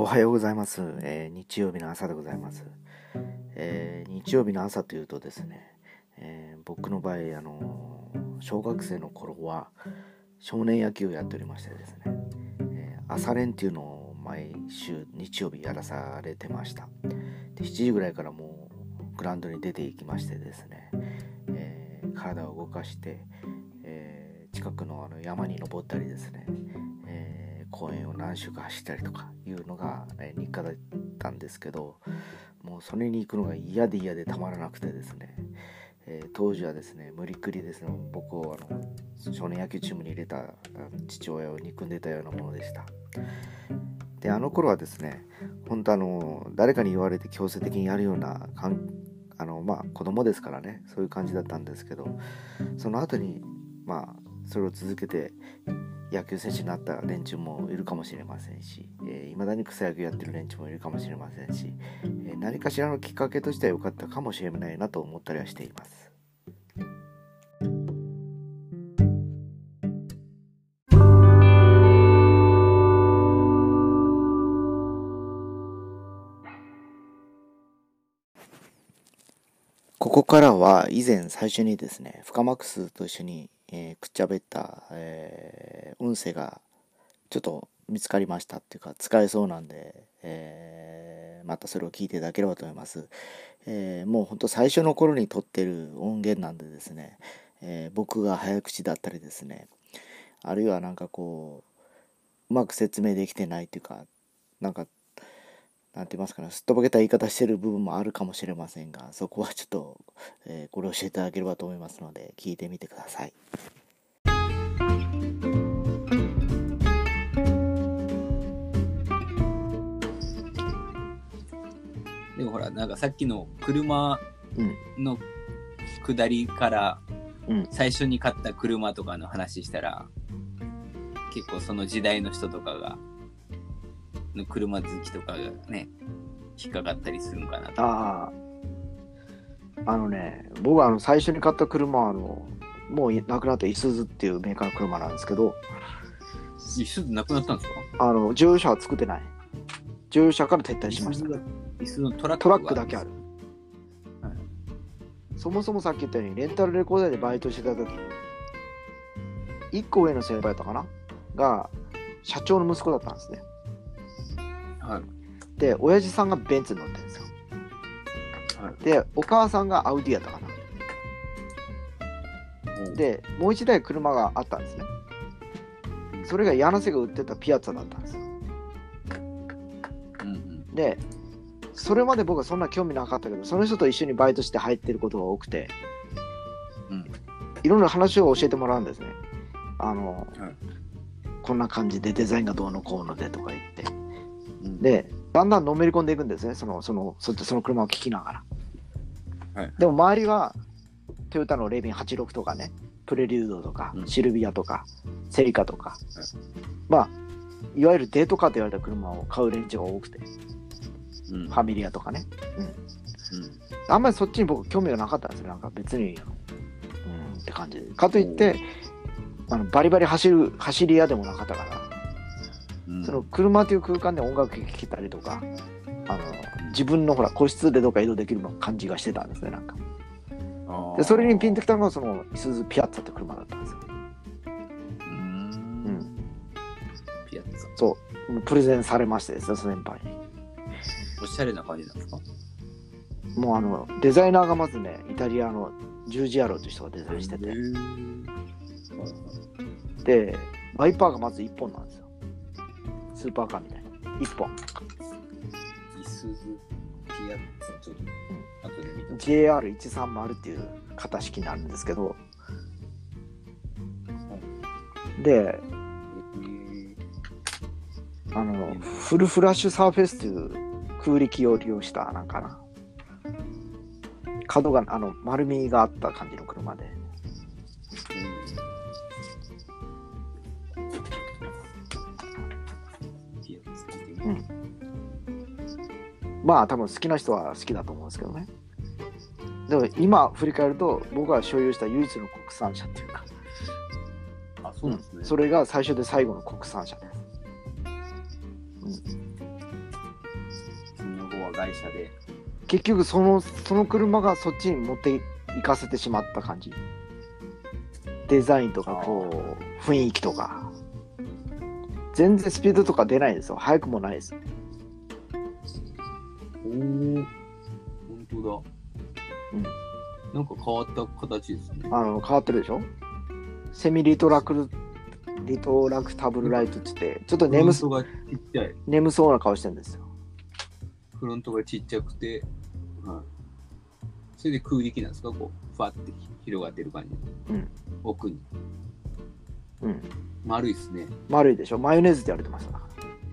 おはようございます、えー日曜日の朝でございます、えー日曜日の朝というとですね、えー僕の場合、あのー小学生の頃は少年野球をやっておりましてですね、えー朝練っていうのを毎週日曜日やらされてました。で7時ぐらいからもうグラウンドに出ていきましてですね、えー体を動かして、えー近くのあの山に登ったりですね、えー公園を何周か走ったりとかいうのが、え日課だったんですけどもうそれに行くのが嫌で嫌でたまらなくてですね、えー当時はですね無理くりですね僕をあの少年野球チームに入れた父親を憎んでたようなものでした。であの頃はですね本当あの誰かに言われて強制的にやるようなかんあのまあ子供ですからねそういう感じだったんですけどその後にまあそれを続けて野球選手になった連中もいるかもしれませんしいま、えーだに草野球やってる連中もいるかもしれませんし、えー何かしらのきっかけとしては良かったかもしれないなと思ったりはしています。ここからは以前最初にですね、フカマックスと一緒に、えーくっちゃべった、えー音声がちょっと見つかりましたっていうか使えそうなんで、えーまたそれを聞いていただければと思います。えもうほんと最初の頃に撮ってる音源なんでですね、え僕が早口だったりですね、あるいはなんかこう、うまく説明できてないっていうか、なんかなんて言いますかね、すっとぼけた言い方してる部分もあるかもしれませんが、そこはちょっと、えーご了承いただければと思いますので、聞いてみてください。でもほら、なんかさっきの車うん、の下りからうん、最初に買った車とかの話したら、結構その時代の人とかが、の車好きとかがね、引っかかったりするんかなと。ああ、あのね、僕はあの最初に買った車は、あの、もうなくなったいすゞっていうメーカーの車なんですけど、一緒でなくなったんですか？あの、乗用車は作ってない。乗用車から撤退しました。いすゞのトラックトラックだけある。はいそもそもさっき言ったように、レンタルレコードでバイトしてた時に、1個上の先輩だったかな？が、社長の息子だったんですね。はい。で、親父さんがベンツに乗ってるんですよ。はいで、お母さんがアウディやったかな。で、もう一台車があったんですね。それが柳瀬が売ってたピアッツァだったんですよ。うんうん。で、それまで僕はそんな興味なかったけど、その人と一緒にバイトして入ってることが多くて、うんいろんな話を教えてもらうんですね。あの、はいこんな感じでデザインがどうのこうのでとか言って。うん、で、だんだんのめり込んでいくんですね、そのそのそその車を聞きながら。はい。でも周りは、トヨタのレビン86とかね、プレリュードとか、うん。シルビアとか、セリカとか、まあ、いわゆるデートカーと言われた車を買う連中が多くて、うん、ファミリアとかね。うん。あんまりそっちに僕興味がなかったんですよ。なんか別に、うんって感じ。で。かといって、あのバリバリ走る、走り屋でもなかったから、うんその車という空間で音楽聴けたりとか、あの自分のほら個室でどっか移動できる感じがしてたんですね、なんか。で、それにピンときたのが、その、イスズピアッツァって車だったんですよ。うんん。ピアッツァそう。プレゼンされましてですね、先輩に。おしゃれな感じなんですか？もうあの、デザイナーがまずね、イタリアのジュージアロという人がデザインしてて、で、ワイパーがまず1本なんですよ。スーパーカーみたいな。1本。イスズピアッツァちょっと後で見た JR130 っていう型式になるんですけど、で、あの、フルフラッシュサーフェスという空力を利用した、なんかな。角が、あの、丸みがあった感じの車で。まあ、多分好きな人は好きだと思うんですけどね。でも今振り返ると、僕が所有した唯一の国産車っていうか、あ、そうなんですね。それが最初で最後の国産車です。会社で。結局そのその車がそっちに持って行かせてしまった感じデザインとかこう雰囲気とか全然スピードとか出ないですよ速くもないですお当だ。うんなんか変わった形ですね。あの変わってるでしょ？セミリトラクルリトラクタブルライトって言ってちょっと眠そフロントがちっちゃい。眠そうな顔してるんですよフロントがちっちゃくて、はい。それで空力なんですか？こう、ふわって広がってる感じ。うん。奥に。うん丸いっすね。丸いでしょ？マヨネーズって言われてましたから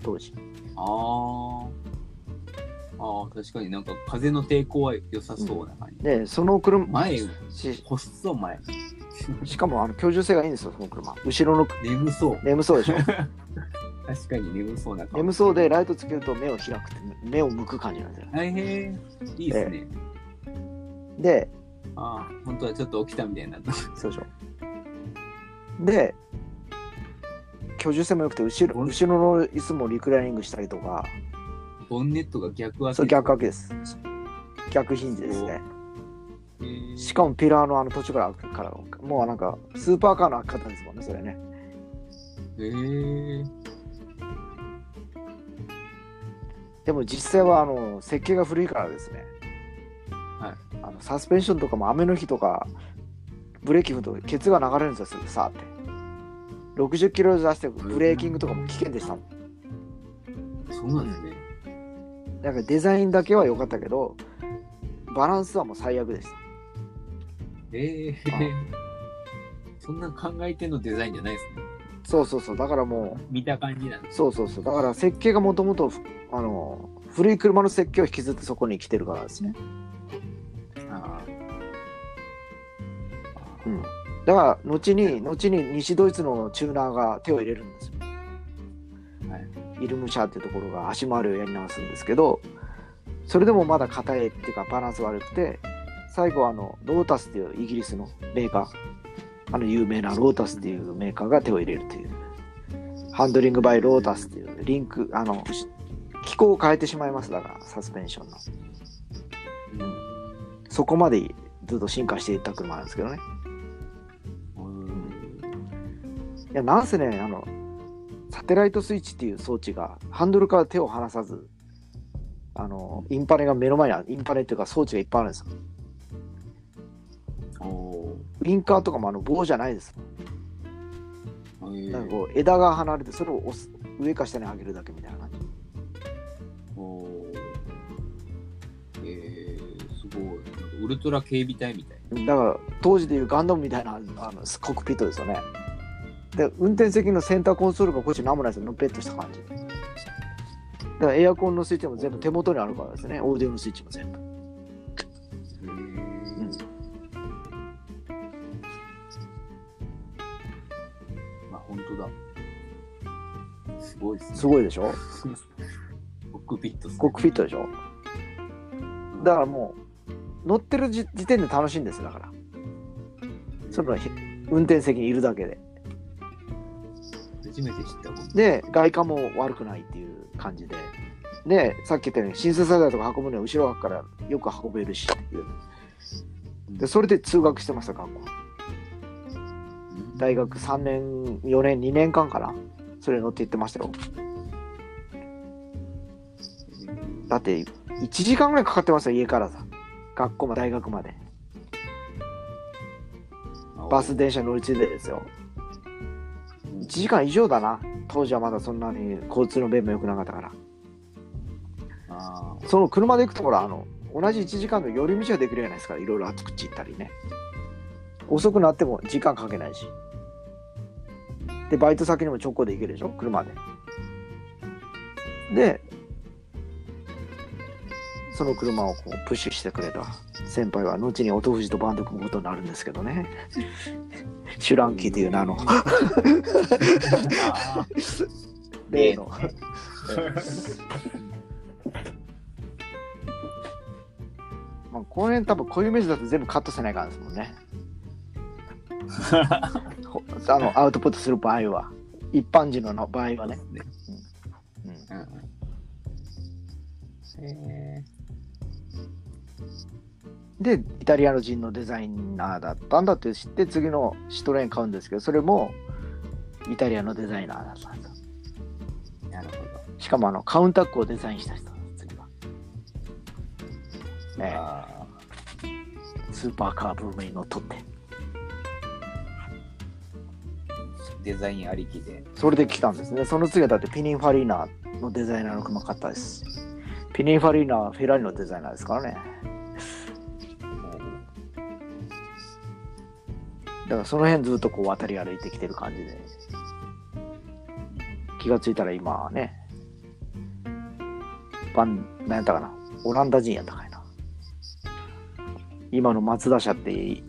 当時あー。あー、確かになんか風の抵抗は良さそうな感じ。でその車前、し細前。しかもあの居住性がいいんですよその車後ろの眠そう。眠そうでしょ？確かに眠そうな顔。眠そうでライトつけると目を開くって目を向く感じなんですよ大変。いいっすね。でああ、本当はちょっと起きたみたいになった。そうでしょ？で 居住性も良くて後ろ後ろの椅子もリクライニングしたりとかボンネットが逆開け。そう逆開けです。逆ヒンジですね。しかもピラーのあの途中から開くからもうなんかスーパーカーの開き方ですもんねそれね。へえ。でも実際はあの設計が古いからですね、はい、あのサスペンションとかも雨の日とかブレーキ踏むとケツが流れるんですよさーって。60キロで出してブレーキングとかも危険でしたもん。そうなんですね。だからデザインだけは良かったけどバランスはもう最悪でした。ええそんな考えてのデザインじゃないですね。そうそうそう。だからも見た感じなんでうそうそうそう。だから設計がもともとあの古い車の設計を引きずってそこに来てるからですね。す。あうん。だから後に後に西ドイツのチューナーが手を入れるんですよ。イルムシャーっていうところが足回りをやり直すんですけどそれでもまだ硬いっていうかバランス悪くて最後はあのロータスっていうイギリスのメーカーあの有名なロータスっていうメーカーが手を入れるという。ハンドリングバイロータスっていうリンクあのし機構を変えてしまいますだからサスペンションの。そこまでずっと進化していった車なんですけどね。いやなんせねあのサテライトスイッチっていう装置がハンドルから手を離さずあのインパネが目の前にあるインパネっていうか装置がいっぱいあるんですよ。おウインカーとかもあの棒じゃないです。なんかこう枝が離れてそれを押す上か下に上げるだけみたいな感じ。えー、すごい。ウルトラ警備隊みたい。だから当時でいうガンダムみたいなあのコックピットですよねで運転席のセンターコンソールがこっち何もないですよ。のっぺっとした感じ。だからエアコンのスイッチも全部手元にあるからですね。オーディオのスイッチも全部。まあ、本当だ。すごいっすね。すごいでしょ？コックピットっすね。コックピットでしょ？だからもう乗ってる時時点で楽しいんですよだから。そのひ運転席にいるだけで初めて知った。で外観も悪くないっていう感じで。でさっき言ったようにシンセサイザーとか運ぶのは後ろ側からよく運べるしっていう。でそれで通学してました学校。大学3年4年2年間かな。それ乗って行ってましたよ。だって1時間ぐらいかかってますよ家からさ。学校まで大学まで。バス電車乗り継いでですよ1時間以上だな。当時はまだそんなに交通の便も良くなかったから。あー。その車で行くところあの同じ1時間の寄り道ができるじゃないですか。いろいろあちこち行ったりね。遅くなっても時間かけないし。でバイト先にも直行で行けるでしょ？車で。でその車をこうプッシュしてくれた先輩は後に音富士とバンド組むことになるんですけどねシュランキーという名の。例の。まあ、この辺多分こういうイメージだと全部カットせないからですもんね。ほあのアウトプットする場合は。一般人の場合はね。ね。うん。うん。へで、イタリアの人のデザイナーだったんだって知って、次のシトレーン買うんですけど、それもイタリアのデザイナーだったんですよ。なるほど。しかもあのカウンタックをデザインした人次は。ねあスーパーカーブームにのっとって。ーデザインありきで。それで来たんですね。その次はだってピニンファリーナのデザイナーの車買ったです。ピニンファリーナはフェラーリのデザイナーですからね。だからその辺ずっとこう渡り歩いてきてる感じで。気がついたら今はね、バン、なんやったかな、オランダ人やったかいな。今のマツダ車って、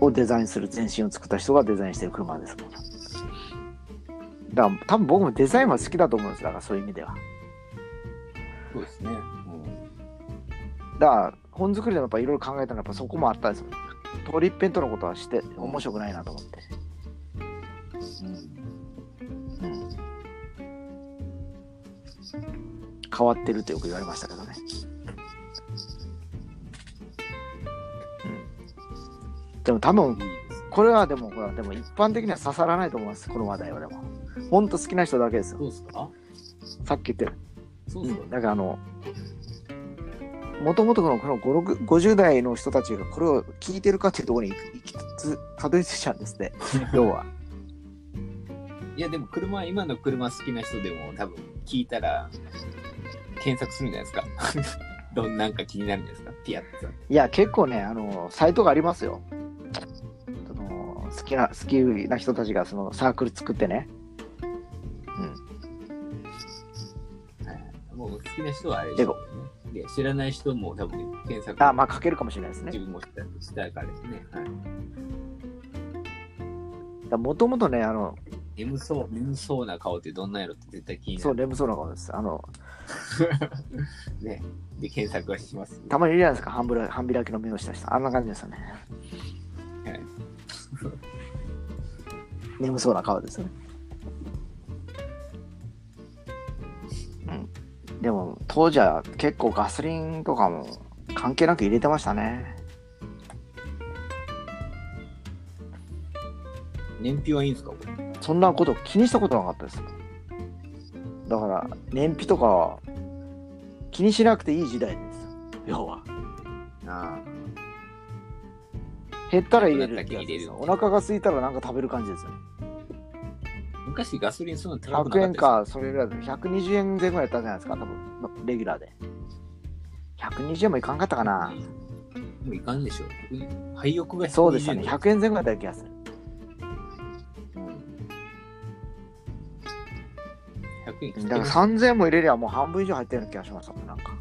をデザインする前身を作った人がデザインしてる車ですもん。だから多分僕もデザインは好きだと思うんですだからそういう意味では。そうですね。だから本作りでもやっぱいろいろ考えたのはやっぱそこもあったんですよ。トリッペンとのことはして面白くないなと思って。うん。うん。変わってるとよく言われましたけどね。うん。でも多分。これはでもほらでも一般的には刺さらないと思いますこの話題はでも。本当好きな人だけですよ。そうですか？さっき言ってる。そうですかうん、だからあの、もともとこのこの5 6 50代の人たちがこれを聞いてるかっていうところに行きつたどり着いちゃうんですね、要は。いや、でも車、今の車好きな人でも多分聞いたら検索するんじゃないですか。どんなんか気になるんじゃないですか？ピアッツァ。いや、結構ね、あの、サイトがありますよ。その好きな、好きな人たちがそのサークル作ってね。うん。もう好きな人はあれでしょうね。で、知らない人も多分検索あ、まあ書けるかもしれないですね自。分もしたしたからですね。はい。もともとね、あの、眠そう、眠そうな顔ってどんなんやろって絶対気になそう、る。眠そうな顔です。あの、ね。で、検索はします。たまにいるじゃないですか、半ぶら半開きの目をした人。あんな感じですよね。はい。眠そうな顔ですよね。当時は結構ガソリンとかも関係なく入れてましたね。燃費はいいんですか？これ。そんなこと気にしたことなかったです。だから、燃費とかは気にしなくていい時代です。要は。あ減ったら入れるってやつ入れるですよ。お腹が空いたらなんか食べる感じですよね。昔ガソリンそんな高くなか100った円か、それぐらいで120円前後やったんじゃないですか、多分、レギュラーで。120円もいかんかったかな。もういかんでしょ。廃浴がそうでしたね、120 100円前後やった気がする。うん100円だから3000円も入れりゃもう半分以上入ったような気がしますもん、なんか。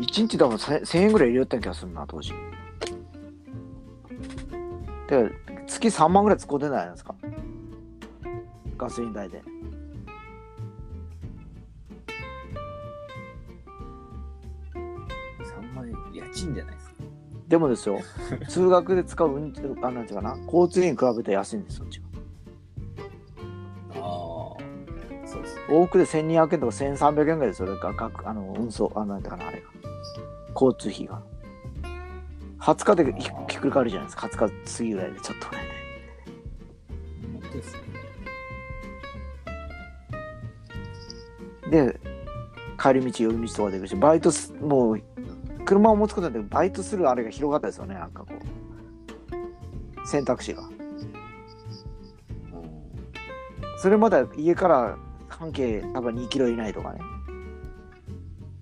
1日多分1000円ぐらい入れよった気がするな、当時。で、月3万ぐらい使うてないですか？ガソリン代で。3万円、家賃じゃないですか。でもですよ、通学で使う運あなんていうかな、交通費に比べて安いんですよ、うちはああ、そうですね。往復で1200円とか1300円ぐらいですよ、あの運送、あなんていうかな、あれが。交通費が。20日でひひっくり返るじゃないですか、20日過ぎぐらいで、ちょっとぐらいで。ですね。で、帰り道、寄り道とかできるし、バイトす、もう、車を持つことでバイトするあれが広がったですよね、なんかこう。選択肢が。うんそれまでは家から半径多分2キロ以内とかね。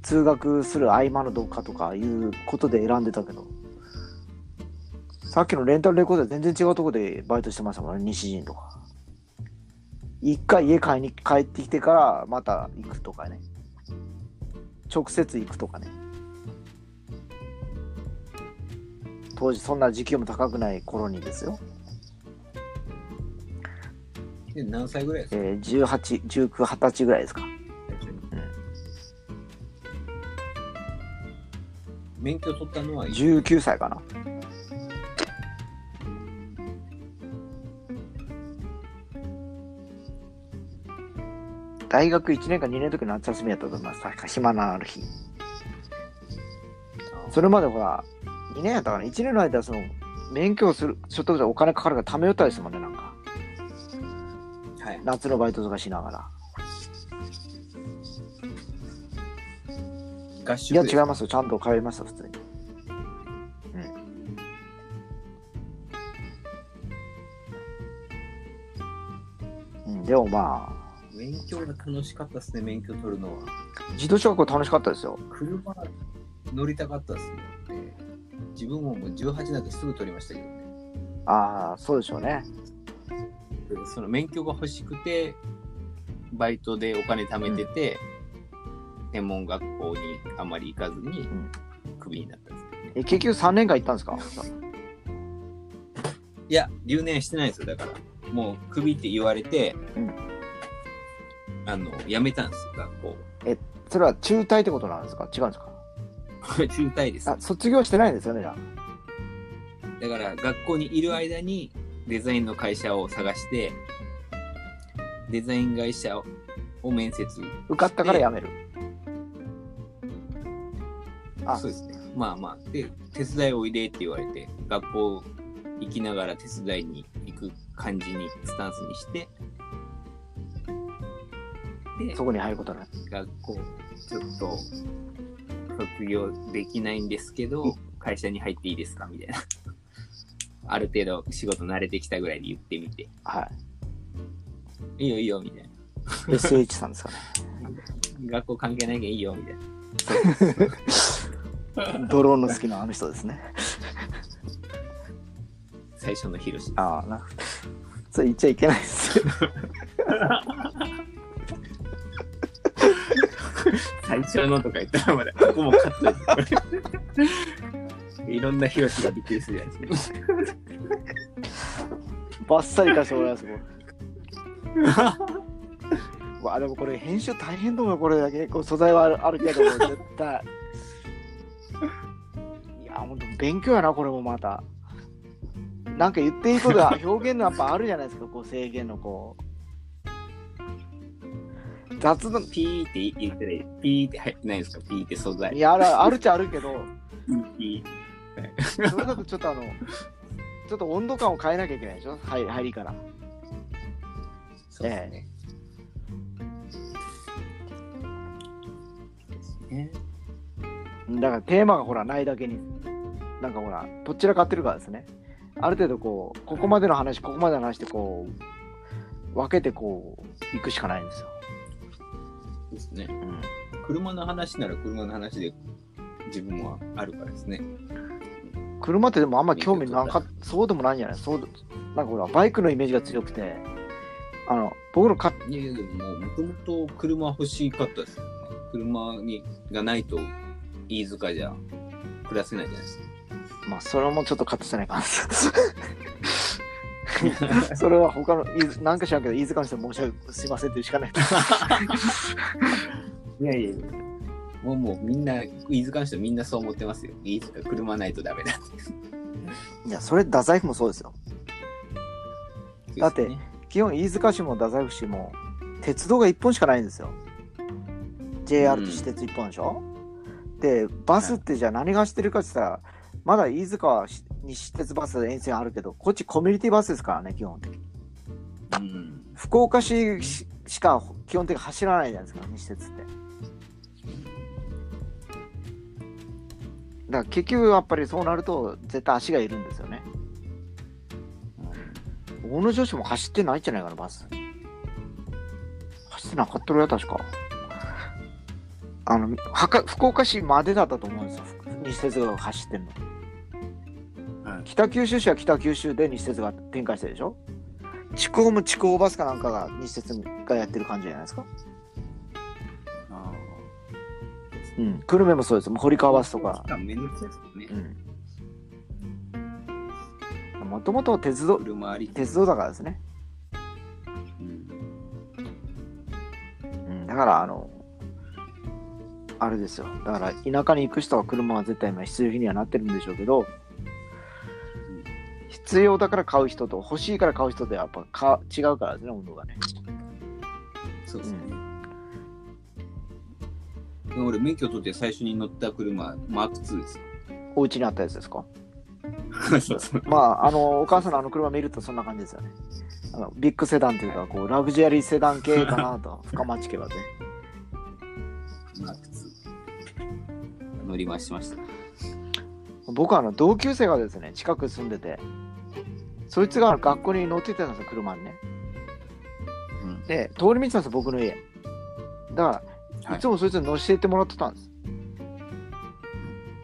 通学する合間のどっかとかいうことで選んでたけど、さっきのレンタルレコードは全然違うとこでバイトしてましたもんね、西陣とか。一回家買いに帰ってきてからまた行くとかね。直接行くとかね。当時そんな時給も高くない頃にですよ。で何歳ぐらいですか、えー、18、19、20歳ぐらいですか。免許取ったのは19歳かな。大学1年か2年の時の夏休みやったと思います。確か暇なある日。それまでほら、2年やったかな ?1 年の間、その、免許をする、ちょっとずつお金かかるから貯めよったですもんね、なんか。はい。夏のバイトとかしながら。いや、合宿です違いますよ。ちゃんと通いますよ、普通に。でもまあ、勉強が楽しかったですね、免許取るのは。自動車学校楽しかったですよ。車乗りたかったですね。自分ももう18になってすぐ取りましたけどね。ああ、そうでしょうね。でその免許が欲しくて、バイトでお金貯めてて、専門学校にあまり行かずにん、クビになったんですね。え、結局3年間行ったんですか？いや、留年してないんですよ、だから。もう、クビって言われて、うんあの、辞めたんですよ、学校。それは中退ってことなんですか？違うんですか？中退です。あ、卒業してないんですよね、じゃあ。だから、学校にいる間にデザインの会社を探して、デザイン会社を面接。受かったから辞める。あそうですね。まあまあ。で、手伝いおいでって言われて、学校行きながら手伝いに行く感じに、スタンスにして、で、そこに入ることになる。学校ちょっと卒業できないんですけど、会社に入っていいですかみたいな。ある程度仕事慣れてきたぐらいで言ってみて、はいいよいいよ、みたいな。い。SH さんですかね。学校関係ないけどいいよ、みたいな。ドローンの好きなあの人ですね。最初のヒロシ。ああ、な。それ言っちゃいけないです最初のとか言ったらまだ、ここもカットでいろんなヒロシがびっくりするやつ。バッサリかしてもらいますもん。う わでもこれ編集大変だもんこれだけ。結構素材はあるあるけど絶対。いや本当勉強やなこれもまた。なんか言っていいことは表現のやっぱあるじゃないですかこう制限のこう。雑談ピーって言ってない。ピーって入ってないですか？ピーって素材。いやあるあるっちゃあるけどピそれだとちょっとあのちょっと温度感を変えなきゃいけないでしょ？入入りからー。そうですね。ですね。だからテーマがほらないだけになんかほらどちらかってるからですねある程度こうここまでの話ここまでの話ってこう分けてこう行くしかないんですよ、ですね。うん、車の話なら車の話で自分はあるからですね。車ってでもあんま興味なかそうでもないんじゃない？そうでなんかほらバイクのイメージが強くてあの僕のかいやいや、でももともと車欲しかったです。車にがないと飯塚じゃ暮らせないじゃないですか。まあそれもちょっとカットせないかんです それは他のなんか知らんけど飯塚の人申し訳すいませんってしかないいやいやいや。もうもうみんな、飯塚の人みんなそう思ってますよ。飯塚車ないとダメだって。いやそれ太宰府もそうですよだって基本飯塚市も太宰府市も鉄道が1本しかないんですよ JR と私鉄1本でしょ、でバスってじゃあ何が走ってるかって言ったらまだ飯塚はし西鉄バス沿線あるけどこっちコミュニティバスですからね基本的に。うん。福岡市ししか基本的に走らないじゃないですか西鉄って。だから結局やっぱりそうなると絶対足がいるんですよね。大野女子も走ってないんじゃないかなバス。走ってなかったろや確か。あのはか福岡市までだったと思うんですよ西鉄が走ってんの。はい北九州市は北九州で西鉄が展開してるでしょ？筑豊も筑豊バスかなんかが西鉄がやってる感じじゃないですか？あうん。久留米もそうです。堀川バスとか。あ。めんどくさいですよね。う。ん。もともと鉄道。鉄道だからですね、うん。うん、だからあのあれですよ。だから田舎に行く人は車は絶対今必需品にはなってるんでしょうけど必要だから買う人と欲しいから買う人ではやっぱか違うからね温度がね、そうですね。俺、免許取って最初に乗った車、マーク2ですよ。お家にあったやつですか？そうそう。まあ、あの、お母さんのあの車見るとそんな感じですよね。あのビッグセダンというか、こう、ラグジュアリーセダン系かなと、深町家はね。マーク2。乗り回しました。僕はあの同級生がですね、近く住んでて、そいつが学校に乗ってたんですよ、車にね。うん。で、通り道なんですよ、僕の家。だから、はいいつもそいつに乗せてってもらってたんです。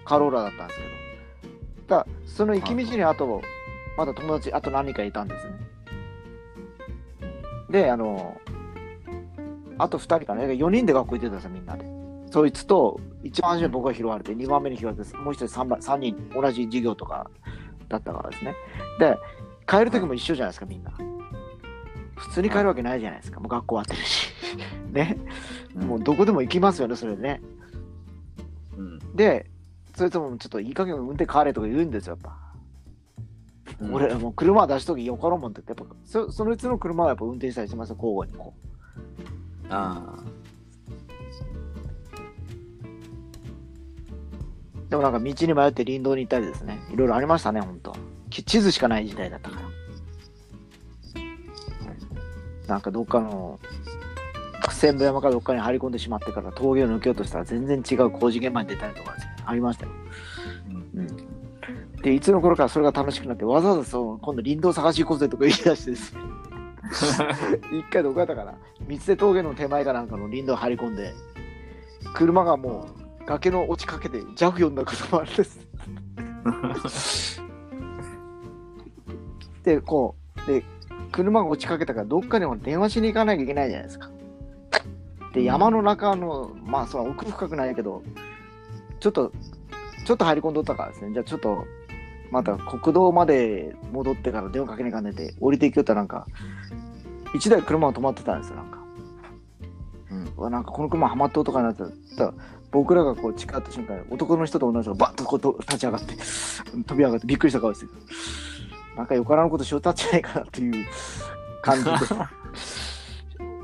カローラだったんですけど。だその行き道にあと、まだ友達、あと何人かいたんですね。で、あの、あと2人かね、4人で学校行ってたんですよ、みんなで。そいつと、一番初め僕が拾われて、2番目に拾われて、もう一人 3, 番3人、同じ授業とかだったからですね。で、帰る時も一緒じゃないですか、みんな。普通に帰るわけないじゃないですか、もう学校終わってるし。ね。もうどこでも行きますよね、それでね。うん。で、そいつもちょっといい加減運転変われとか言うんですよ、やっぱ。うん俺、もう車出すときよかろうもんって、やっぱそそのうちの車はやっぱ運転したりしますよ、交互にこあう。でもなんか道に迷って林道に行ったりですね、いろいろありましたね、ほんと。き地図しかない時代だったから。なんかどっかの、千部山かどっかに入り込んでしまってから峠を抜けようとしたら全然違う工事現場に出たりとかありましたよ。あ。うん。うんで、いつの頃からそれが楽しくなって、わざわざそう今度林道探し行こうぜとか言い出してですね、一回どこやったかな、三瀬峠の手前かなんかの林道入り込んで、車がもう崖の落ちかけて、ジャフ呼んだこともあるんです。で、こう、で、車が落ちかけたから、どっかにも電話しに行かなきゃいけないじゃないですか。で、山の中の、まあ、その奥深くないけど、ちょっと、ちょっと入り込んどったからですね、じゃあちょっと、また国道まで戻ってから電話かけに行かねて、降りていきよったらなんか、一台車が止まってたんですよ、なんか。うん。なんかこの車はまって音かなってたら僕らがこう近寄った瞬間に男の人と女の人がバッとこうと立ち上がって飛び上がってびっくりした顔してなんかよからぬことしようたんじゃないかなっていう感じで、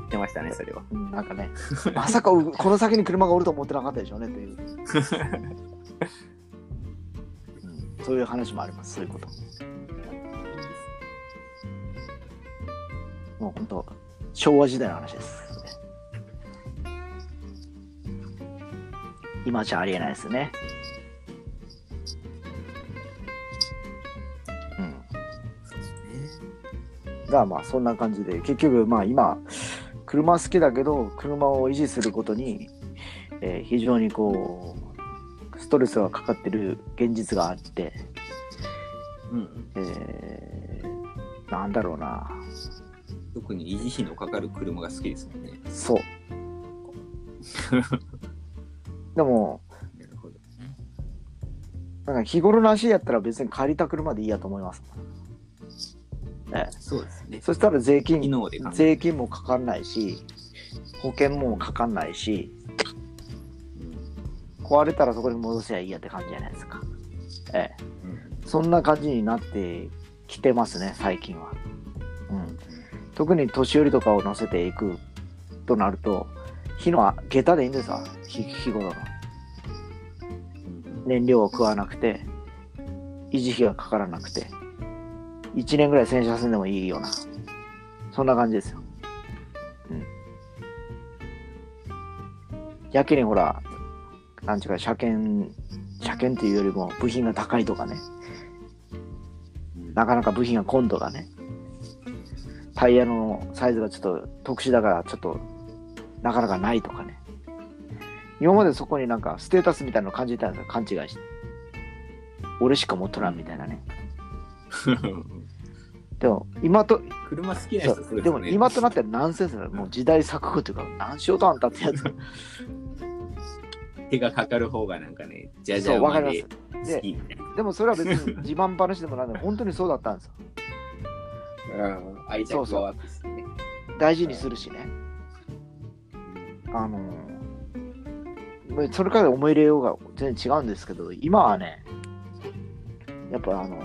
出ましたね、それは。うんなんかね まさかうこの先に車がおると思ってなかったでしょうねという、うんそういう話もありますそういうこと。もう本当昭和時代の話です。今じゃありえないですねだからまあそんな感じで結局まあ今車好きだけど車を維持することに、えー非常にこうストレスがかかってる現実があって、うん。えーなんだろうな特に維持費のかかる車が好きですもんね。そう でも。なんか日頃の足やったら別に借りた車でいいやと思います、ええそうですね。そしたら税金税金もかかんないし保険もかかんないしうん壊れたらそこに戻せばいいやって感じじゃないですか。ええ、うんそんな感じになってきてますね、最近は。うん、特に年寄りとかを乗せていくとなると、火の下駄でいいんですわ、日日頃の。うん燃料を食わなくて、維持費がかからなくて、1年ぐらい洗車すんでもいいような、そんな感じですよ。うん。やけにほら、なんちゅうか、車検、車検っていうよりも部品が高いとかね、うんなかなか部品が今度がね、タイヤのサイズがちょっと特殊だから、ちょっとなかなかないとかね。今までそこになんかステータスみたいなの感じてたんですよ、勘違いして。俺しか持っとらんみたいなね。でも、今と、車好きな人そうですね。でも今となってはナンセンスだよ。もう時代錯誤というか、何しようとあんたってやつ。手がかかる方がなんかね、じゃじそう、ゃ馬わかりま。です好き。でもそれは別に自慢話でもなんで、本当にそうだったんですよ。うん愛着が湧くしね。大事にするしね。あのー、それから思い入れようが全然違うんですけど、今はね、やっぱあの、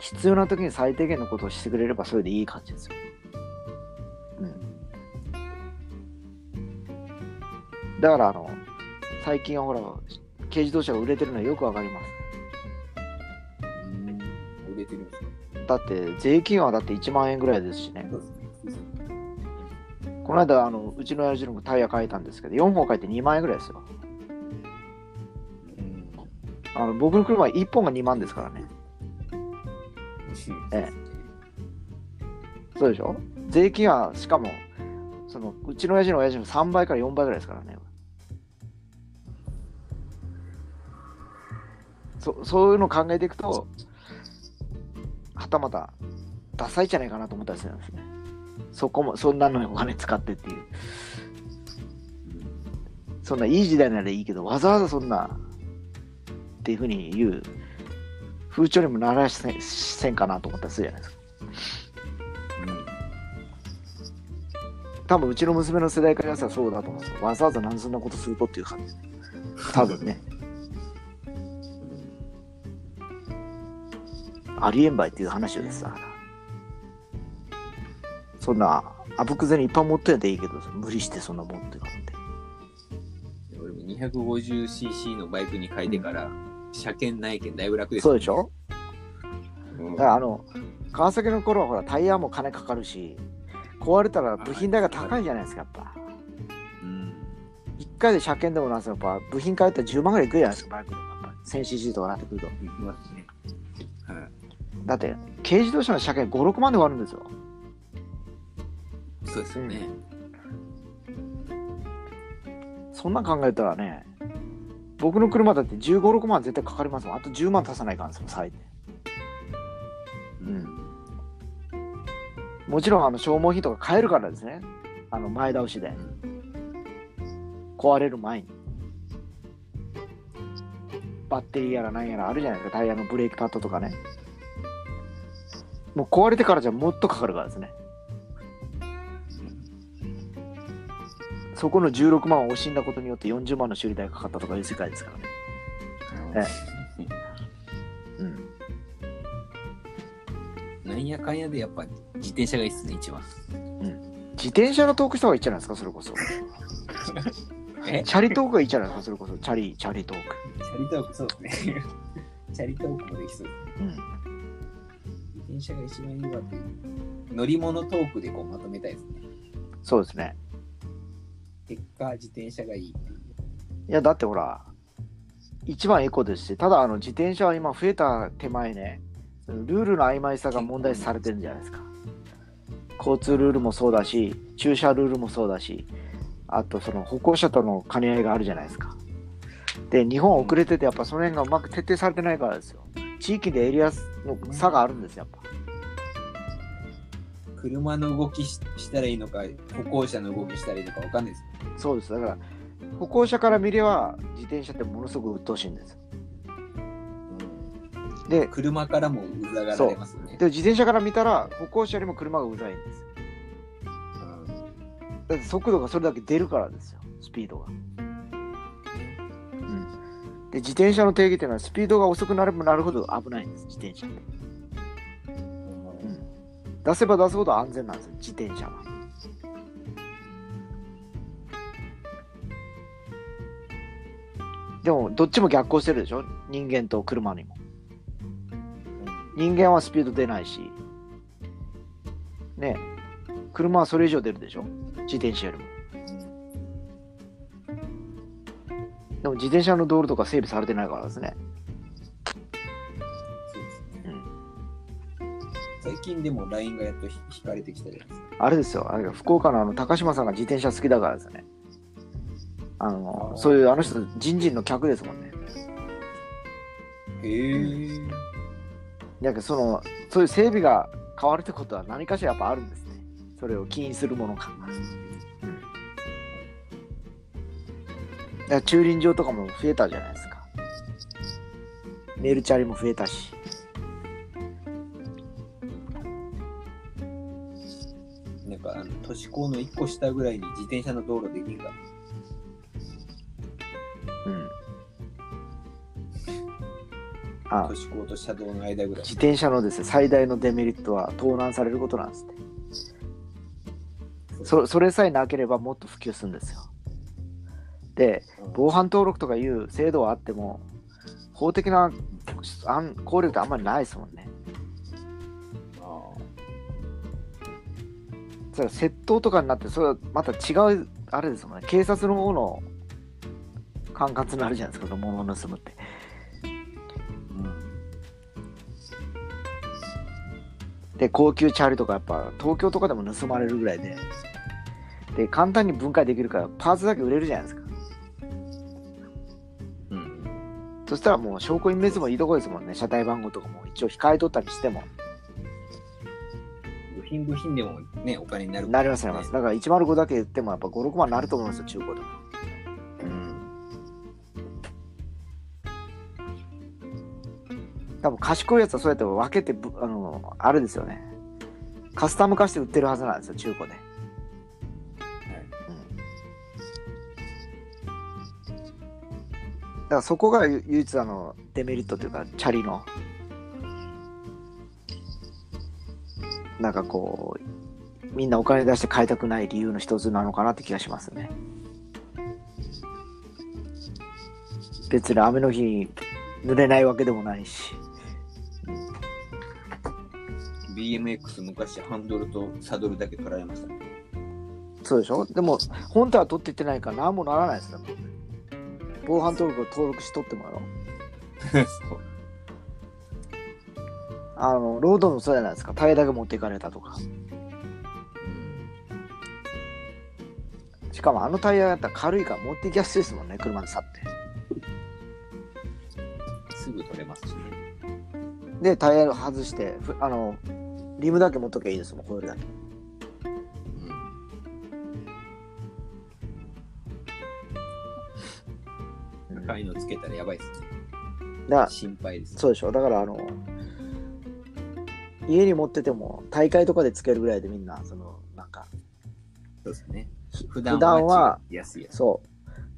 必要な時に最低限のことをしてくれればそれでいい感じですよ。うん。だからあの、最近はほら、軽自動車が売れてるのはよくわかります。うん売れてるんですか？だって、税金はだって1万円ぐらいですしね。この間、あのうちの親父のタイヤ変えたんですけど、4本変えて2万円ぐらいですよ。うんあの僕の車は1本が2万ですからね。えそうでしょ？税金は、しかも、そのうちの親父の親父の3倍から4倍ぐらいですからね。そそういうのを考えていくと、はたまた、ダサいじゃないかなと思ったりするんですね。そこも、そんなのにお金使ってっていう。そんないい時代ならいいけど、わざわざそんな、っていうふうに言う風潮にもならしせんせんかなと思ったりするじゃないですか。多分うちの娘の世代からしたらそうだと思うんですよ。わざわざなんでそんなことするとっていう感じ。多分ね。ありえんばいっていう話をですだから。そんな、あぶくぜにいっぱい持ってやっていいけど、無理してそんな持ってるって。俺も 250cc のバイクに変えてから、車検ないけんだいぶ楽ですそうでしょ？うんだからあの、川崎の頃はほらタイヤも金かかるし、壊れたら部品代が高いじゃないですか、やっぱ。うん一回で車検でもなんですよ、やっぱ部品変えたら10万ぐらいいくじゃないですか、バイクでもやっぱ。1000cc とかなってくると。いきますね。はい。だって、軽自動車の車検5、6万で終わるんですよ。そうですよね。そんなん考えたらね、僕の車だって15、6万絶対かかりますもん。あと10万足さないかんですよ、最低。うん。もちろん、あの、消耗品とか買えるからですね。あの、前倒しで。壊れる前に。バッテリーやら何やらあるじゃないですか。タイヤのブレーキパッドとかね。もう壊れてからじゃもっとかかるからですね。そこの16万を惜しんだことによって40万の修理代がかかったとかいう世界ですからね。うん。なんやかんやでやっぱ自転車がいいっすね、一番。自転車のトークした方がいいんじゃないですか、それこそ。え？チャリトークがいいんじゃないですか、それこそ。チャリ、チャリトーク。チャリトーク、そうですね。チャリトークもできそうです。うん。自転車が一番いいわっていう。乗り物トークでこうまとめたいですね。そうですね。結果、自転車がいいっていう。いや、だってほら、一番エコですし、ただあの自転車は今増えた手前ね、ルールの曖昧さが問題視されてるんじゃないですか。交通ルールもそうだし、駐車ルールもそうだし、あとその歩行者との兼ね合いがあるじゃないですか。で、日本遅れてて、やっぱその辺がうまく徹底されてないからですよ。地域でエリアの差があるんです、やっぱ。車の動きししたらいいのか、歩行者の動きしたらいいのかわかんないです。そうです。だから、歩行者から見れば、自転車ってものすごく鬱陶しいんですよ。で、車からもうざがられますよね。で自転車から見たら歩行者よりも車がうざいんですようんだって速度がそれだけ出るからですよスピードが、うん、で自転車の定義っていうのはスピードが遅くなればなるほど危ないんです自転車って、うん、出せば出すほど安全なんですよ自転車は。でもどっちも逆行してるでしょ？人間と車にも。人間はスピード出ないし、ね。車はそれ以上出るでしょ？自転車よりも。でも自転車の道路とか整備されてないからですね。最近でも LINE がやっとひ引かれてきたじゃないですか。あれですよ、あれが福岡のあの高島さんが自転車好きだからですね。あの、そういうあの人、人人の客ですもんね。へえ。だけどその、そういう整備が変わるってことは何かしらやっぱあるんですね。それを起因するものから駐輪場とかも増えたじゃないですか。メールチャリも増えたし。かあの都市高の1個下ぐらいに自転車の道路できるか。うん。あ都、市高と車道の間ぐらい。自転車のですね、最大のデメリットは盗難されることなんですって。そそれさえなければもっと普及するんですよ。で、防犯登録とかいう制度はあっても、法的な効力ってあんまりないですもんね。それは窃盗とかになって、それはまた違う、あれですもんね。警察の方の管轄になるじゃないですか、物を盗むって。で、高級チャリとかやっぱ東京とかでも盗まれるぐらいで、で、簡単に分解できるから、パーツだけ売れるじゃないですか。うん。うん。そしたらもう証拠隠滅もいいとこですもんね。車体番号とかも一応控えとったりしても。部品部品でもね、お金になるなりますなります。だから105だけ言ってもやっぱ5、6万なると思うんですよ、中古でも。うん。多分賢いやつはそうやって分けてぶ、あの、あれですよね。カスタム化して売ってるはずなんですよ、中古で。だからそこが唯唯一あのデメリットというかチャリのなんかこうみんなお金出して買いたくない理由の一つなのかなって気がしますね。別に雨の日に濡れないわけでもないし。BMX 昔ハンドルとサドルだけ取られましたね。そうでしょ？でも本体は取っていってないから何もならないですよ。防犯登録を登録しとってもやろ そう。あのロードもそうじゃないですかタイヤだけ持っていかれたとかしかもあのタイヤやったら軽いから持っていきやすいですもんね、車で去って。すぐ取れますしね。で、タイヤ外して、ふあの、リムだけ持っとけばいいですもん、ホイールだけ。うん。高いのつけたらやばいですね。心配です。そうでしょ。だから、あの、家に持ってても、大会とかでつけるぐらいでみんな、その、なんか、そうですね。普普段段はは安い。そ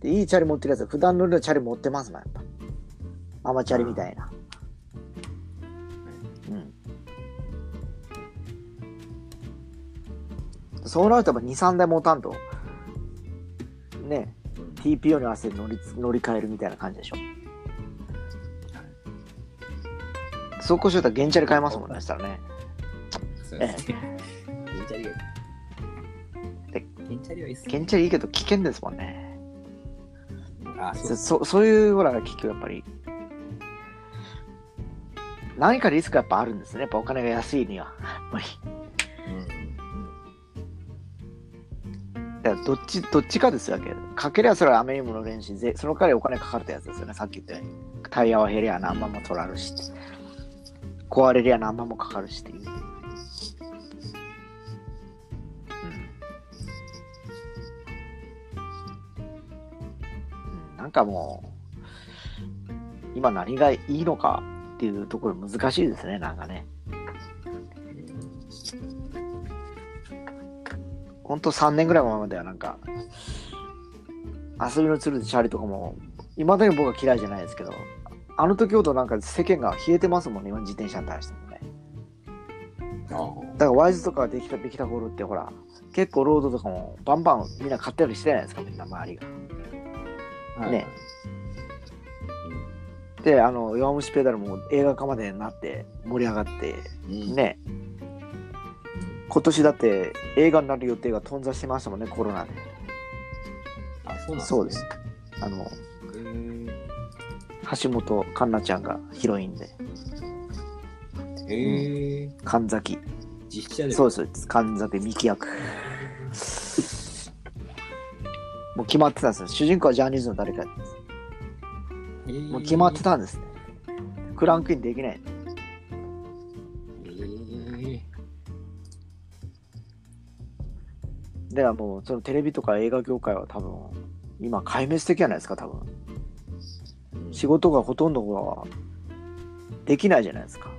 う。で、いいチャリ持ってるやつ、普段乗るチャリ持ってますもん、やっぱ。アマチャリみたいな。うん。そうなるとやっぱ2、3台持たんと、ね、うん TPO に合わせて乗り乗り換えるみたいな感じでしょ。走行しよったら原チャリ買えますもんね、そしたらね。そうですね。ゲンチャリがいい。でゲンチャリはいいっすね。原チャリいいけど危険ですもんね。あ、そうそそそういうほら、結局やっぱり、何かリスクやっぱあるんですね。やっぱお金が安いには。やっぱり。だからどっち、どっちかですよけど。かけりゃそれは雨にも乗れんし、ぜその代わりお金かかるってやつですよね。さっき言ったように。タイヤは減りゃ何万も取られるし。壊れりゃ何万もかかるしっていう。なんかもう、今何がいいのかっていうところ難しいですね、なんかね。ほんと3年ぐらい前まではなんか、遊びの鶴でチャリとかも、いまだに僕は嫌いじゃないですけど、あの時ほどなんか世間が冷えてますもんね、今自転車に対してもね。あだからワイズとかができたできた頃ってほら、結構ロードとかもバンバンみんな買ったりしてないですか、みんな周りが。あ。ねで、あの、弱虫ペダルも映画化までになって盛り上がって、うん。ね、今年だって映画になる予定が頓挫してましたもんね、コロナで。あ、そうなんそうです。あの、橋本環奈ちゃんがヒロインで、へえ。神崎。実写で。そうです、神崎美紀役。もう決まってたんですよ。主人公はジャニーズの誰かです。へーもう決まってたんですね。クランクインできない。へーだからもう、そのテレビとか映画業界は多分、今壊滅的じゃないですか、多分。仕事がほとんどはできないじゃないですか。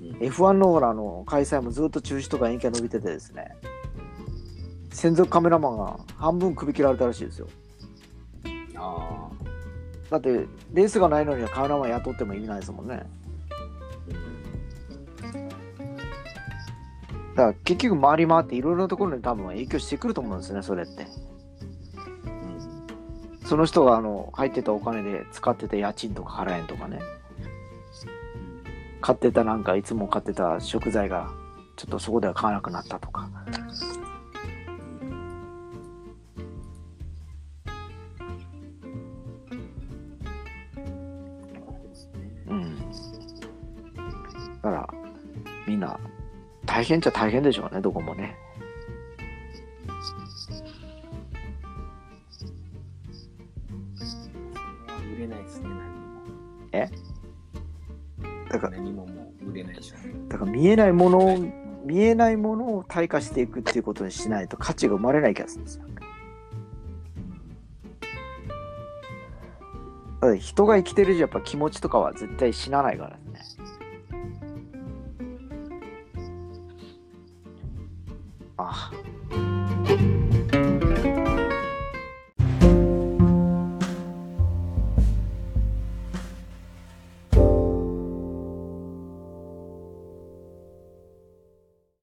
うん F1 のほらあの開催もずっと中止とか延期が伸びててですね、専属カメラマンが半分首切られたらしいですよ。あだって、レースがないのにはカメラマン雇っても意味ないですもんね。だから結局回り回っていろいろなところに多分影響してくると思うんですね、それって。その人があの入ってたお金で使ってた家賃とか払えんとかね。買ってたなんかいつも買ってた食材がちょっとそこでは買わなくなったとか。うん。だからみんな大変っちゃ大変でしょうねどこもね。え？だから何ももう売れないでしょ。だから見えないものを見えないものを退化していくっていうことにしないと価値が生まれない気がするんですよ。だって人が生きてるじゃやっぱ気持ちとかは絶対死なないからね。あ